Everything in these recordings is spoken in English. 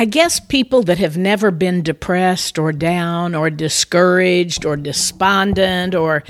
I guess people that have never been depressed or down or discouraged or despondent or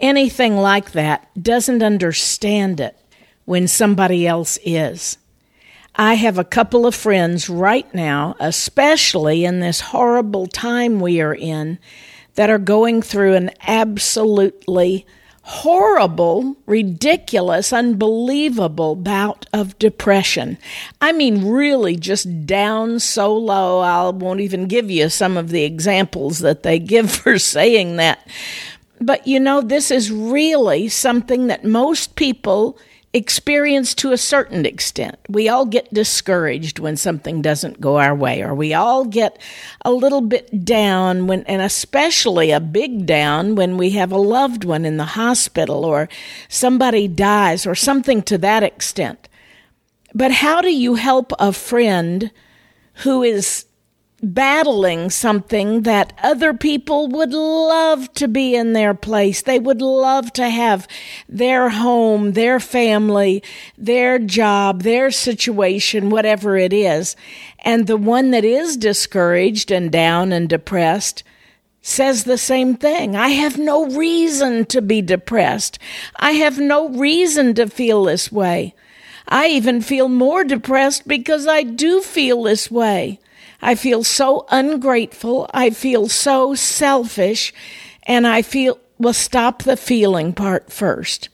anything like that doesn't understand it when somebody else is. I have a couple of friends right now, especially in this horrible time we are in, that are going through an absolutely horrible, ridiculous, unbelievable bout of depression. I mean, really just down so low, I won't even give you some of the examples that they give for saying that. But you know, this is really something that most people experience to a certain extent. We all get discouraged when something doesn't go our way, or we all get a little bit down when, and especially a big down when we have a loved one in the hospital or somebody dies or something to that extent. But how do you help a friend who is battling something that other people would love to be in their place. They would love to have their home, their family, their job, their situation, whatever it is. And the one that is discouraged and down and depressed says the same thing. I have no reason to be depressed. I have no reason to feel this way. I even feel more depressed because I do feel this way. I feel so ungrateful. I feel so selfish. And I feel, well, stop the feeling part first.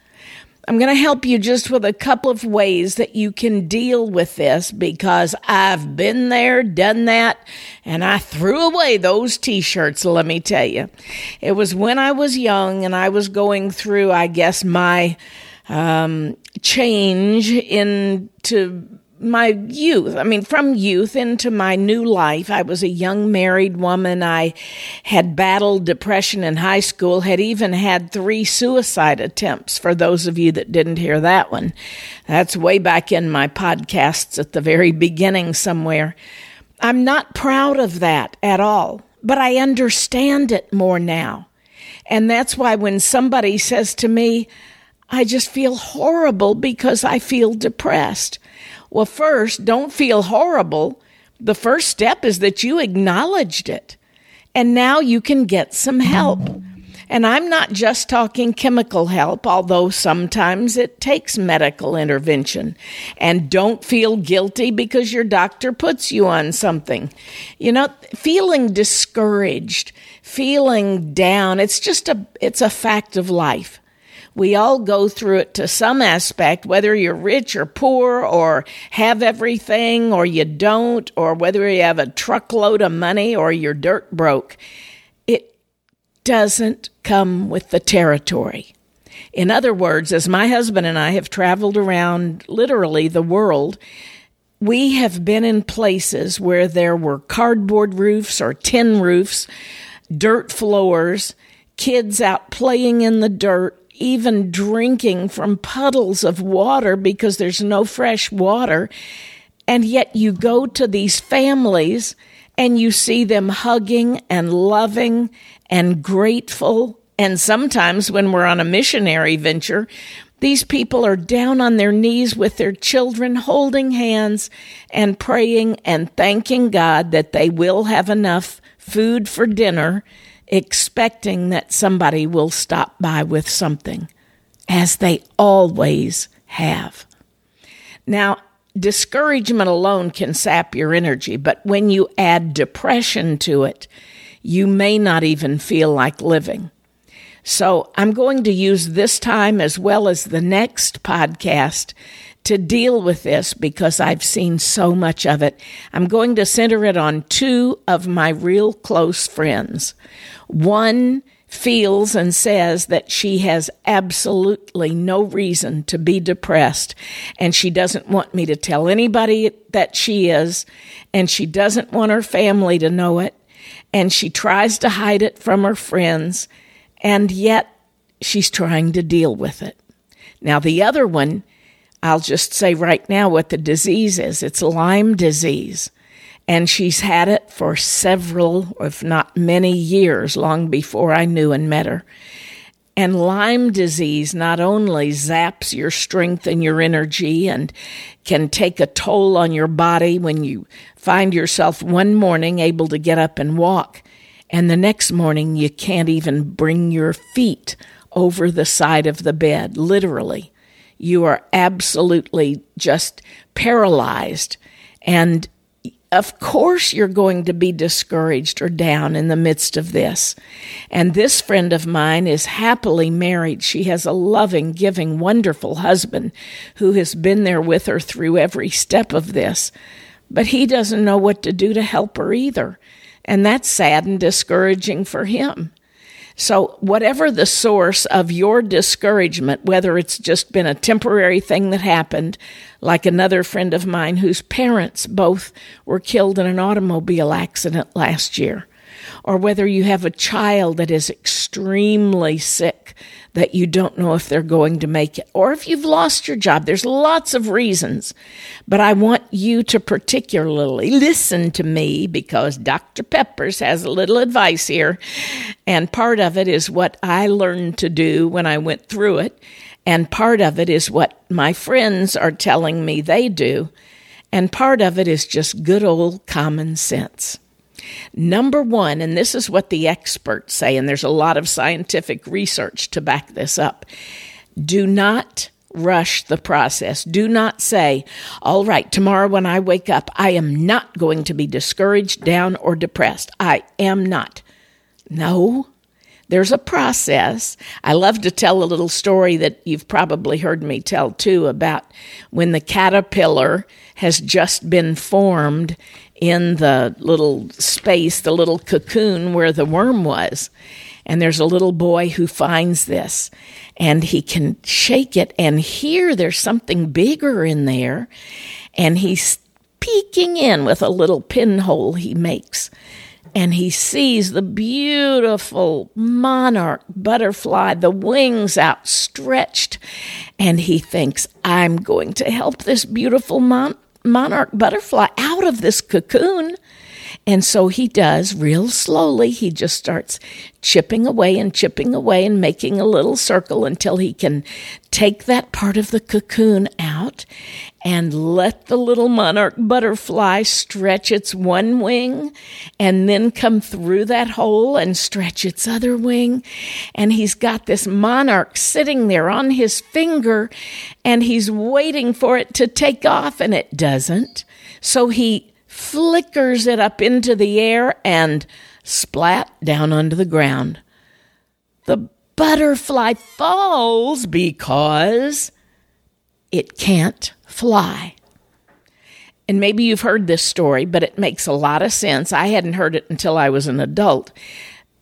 I'm going to help you just with a couple of ways that you can deal with this because I've been there, done that, and I threw away those t shirts, let me tell you. It was when I was young and I was going through, I guess, my um, change into my youth. I mean, from youth into my new life, I was a young married woman. I had battled depression in high school, had even had three suicide attempts for those of you that didn't hear that one. That's way back in my podcasts at the very beginning somewhere. I'm not proud of that at all, but I understand it more now. And that's why when somebody says to me, I just feel horrible because I feel depressed. Well, first, don't feel horrible. The first step is that you acknowledged it. And now you can get some help. And I'm not just talking chemical help, although sometimes it takes medical intervention. And don't feel guilty because your doctor puts you on something. You know, feeling discouraged, feeling down, it's just a, it's a fact of life. We all go through it to some aspect, whether you're rich or poor or have everything or you don't, or whether you have a truckload of money or you're dirt broke. It doesn't come with the territory. In other words, as my husband and I have traveled around literally the world, we have been in places where there were cardboard roofs or tin roofs, dirt floors, kids out playing in the dirt, even drinking from puddles of water because there's no fresh water. And yet you go to these families and you see them hugging and loving and grateful. And sometimes when we're on a missionary venture, these people are down on their knees with their children, holding hands and praying and thanking God that they will have enough food for dinner expecting that somebody will stop by with something, as they always have. Now, discouragement alone can sap your energy, but when you add depression to it, you may not even feel like living. So, I'm going to use this time as well as the next podcast to deal with this because I've seen so much of it. I'm going to center it on two of my real close friends. One feels and says that she has absolutely no reason to be depressed and she doesn't want me to tell anybody that she is and she doesn't want her family to know it and she tries to hide it from her friends, and yet she's trying to deal with it. Now, the other one, I'll just say right now what the disease is it's Lyme disease. And she's had it for several, if not many years, long before I knew and met her. And Lyme disease not only zaps your strength and your energy and can take a toll on your body when you find yourself one morning able to get up and walk, and the next morning you can't even bring your feet over the side of the bed, literally. You are absolutely just paralyzed. And of course, you're going to be discouraged or down in the midst of this. And this friend of mine is happily married. She has a loving, giving, wonderful husband who has been there with her through every step of this. But he doesn't know what to do to help her either. And that's sad and discouraging for him. So, whatever the source of your discouragement, whether it's just been a temporary thing that happened, like another friend of mine whose parents both were killed in an automobile accident last year, or whether you have a child that is extremely sick that you don't know if they're going to make it, or if you've lost your job. There's lots of reasons, but I want you to particularly listen to me because Dr. Peppers has a little advice here, and part of it is what I learned to do when I went through it, and part of it is what my friends are telling me they do, and part of it is just good old common sense. Number one, and this is what the experts say, and there's a lot of scientific research to back this up do not rush the process. Do not say, all right, tomorrow when I wake up, I am not going to be discouraged, down, or depressed. I am not. No, there's a process. I love to tell a little story that you've probably heard me tell too about when the caterpillar has just been formed in the little space, the little cocoon where the worm was. And there's a little boy who finds this and he can shake it and hear there's something bigger in there. And he's peeking in with a little pinhole he makes. And he sees the beautiful monarch butterfly, the wings outstretched. And he thinks, I'm going to help this beautiful mon- monarch butterfly out of this cocoon. And so he does real slowly. He just starts chipping away and chipping away and making a little circle until he can take that part of the cocoon out and let the little monarch butterfly stretch its one wing and then come through that hole and stretch its other wing. And he's got this monarch sitting there on his finger and he's waiting for it to take off and it doesn't. So he flickers it up into the air and splat down onto the ground. The butterfly falls because it can't fly. And maybe you've heard this story, but it makes a lot of sense. I hadn't heard it until I was an adult.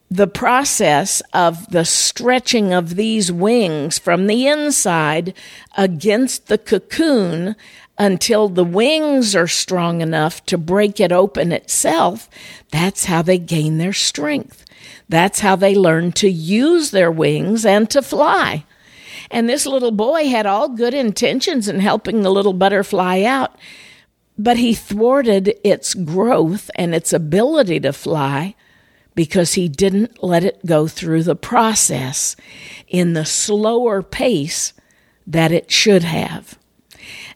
The process of the stretching of these wings from the inside against the cocoon until the wings are strong enough to break it open itself, that's how they gain their strength. That's how they learn to use their wings and to fly. And this little boy had all good intentions in helping the little butterfly out, but he thwarted its growth and its ability to fly because he didn't let it go through the process in the slower pace that it should have.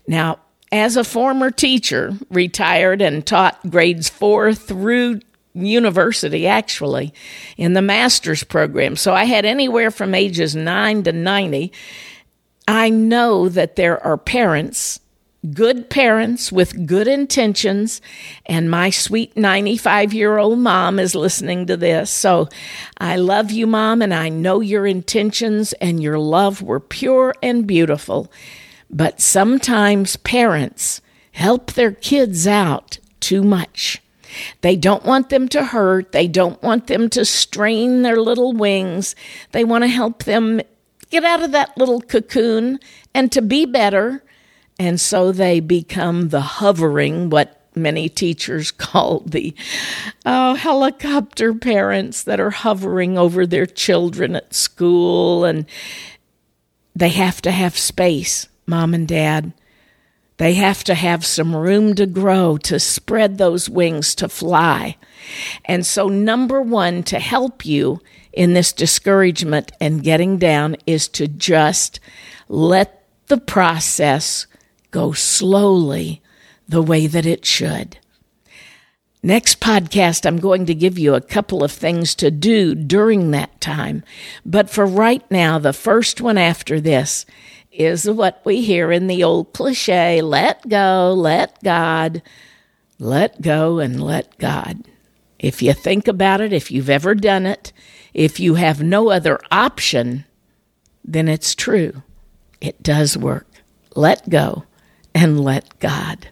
Now, as a former teacher, retired and taught grades four through university actually in the master's program. So I had anywhere from ages 9 to 90. I know that there are parents, good parents with good intentions, and my sweet 95 year old mom is listening to this. So I love you, mom, and I know your intentions and your love were pure and beautiful. But sometimes parents help their kids out too much. They don't want them to hurt. They don't want them to strain their little wings. They want to help them get out of that little cocoon and to be better. And so they become the hovering, what many teachers call the oh, helicopter parents that are hovering over their children at school and they have to have space, mom and dad. They have to have some room to grow, to spread those wings, to fly. And so, number one, to help you in this discouragement and getting down is to just let the process go slowly the way that it should. Next podcast, I'm going to give you a couple of things to do during that time. But for right now, the first one after this is what we hear in the old cliche let go, let God, let go, and let God. If you think about it, if you've ever done it, if you have no other option, then it's true. It does work. Let go and let God.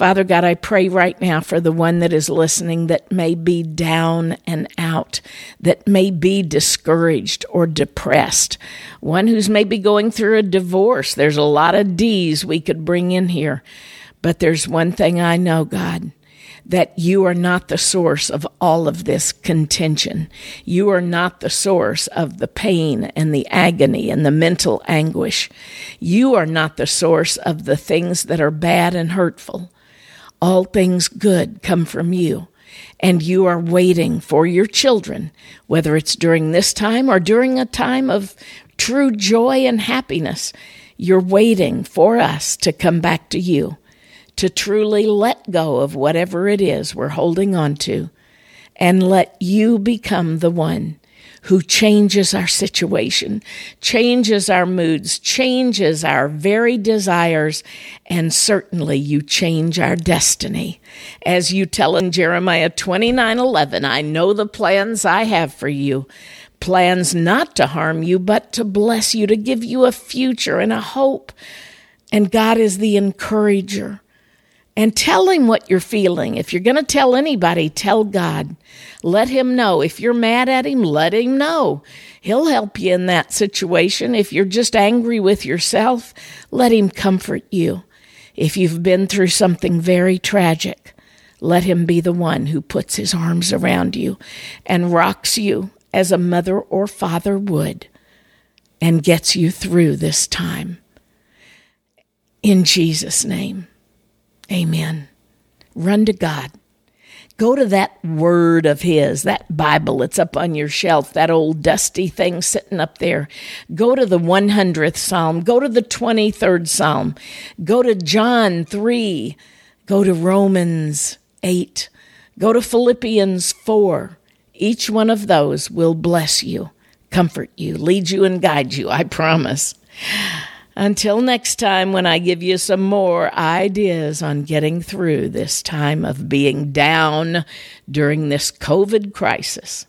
Father God, I pray right now for the one that is listening that may be down and out, that may be discouraged or depressed, one who's maybe going through a divorce. There's a lot of D's we could bring in here, but there's one thing I know, God that you are not the source of all of this contention. You are not the source of the pain and the agony and the mental anguish. You are not the source of the things that are bad and hurtful. All things good come from you. And you are waiting for your children, whether it's during this time or during a time of true joy and happiness. You're waiting for us to come back to you to truly let go of whatever it is we're holding on to and let you become the one who changes our situation, changes our moods, changes our very desires, and certainly you change our destiny. As you tell in Jeremiah 29 11, I know the plans I have for you. Plans not to harm you, but to bless you, to give you a future and a hope. And God is the encourager and tell him what you're feeling. If you're going to tell anybody, tell God. Let him know. If you're mad at him, let him know. He'll help you in that situation. If you're just angry with yourself, let him comfort you. If you've been through something very tragic, let him be the one who puts his arms around you and rocks you as a mother or father would and gets you through this time. In Jesus' name. Amen. Run to God. Go to that word of His, that Bible that's up on your shelf, that old dusty thing sitting up there. Go to the 100th Psalm. Go to the 23rd Psalm. Go to John 3. Go to Romans 8. Go to Philippians 4. Each one of those will bless you, comfort you, lead you, and guide you, I promise. Until next time, when I give you some more ideas on getting through this time of being down during this COVID crisis,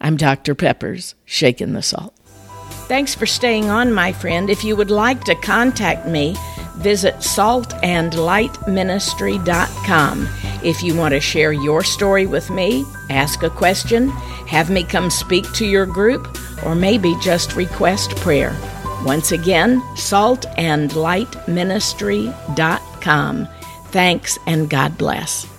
I'm Dr. Peppers, shaking the salt. Thanks for staying on, my friend. If you would like to contact me, visit saltandlightministry.com. If you want to share your story with me, ask a question, have me come speak to your group, or maybe just request prayer. Once again, saltandlightministry.com. Thanks and God bless.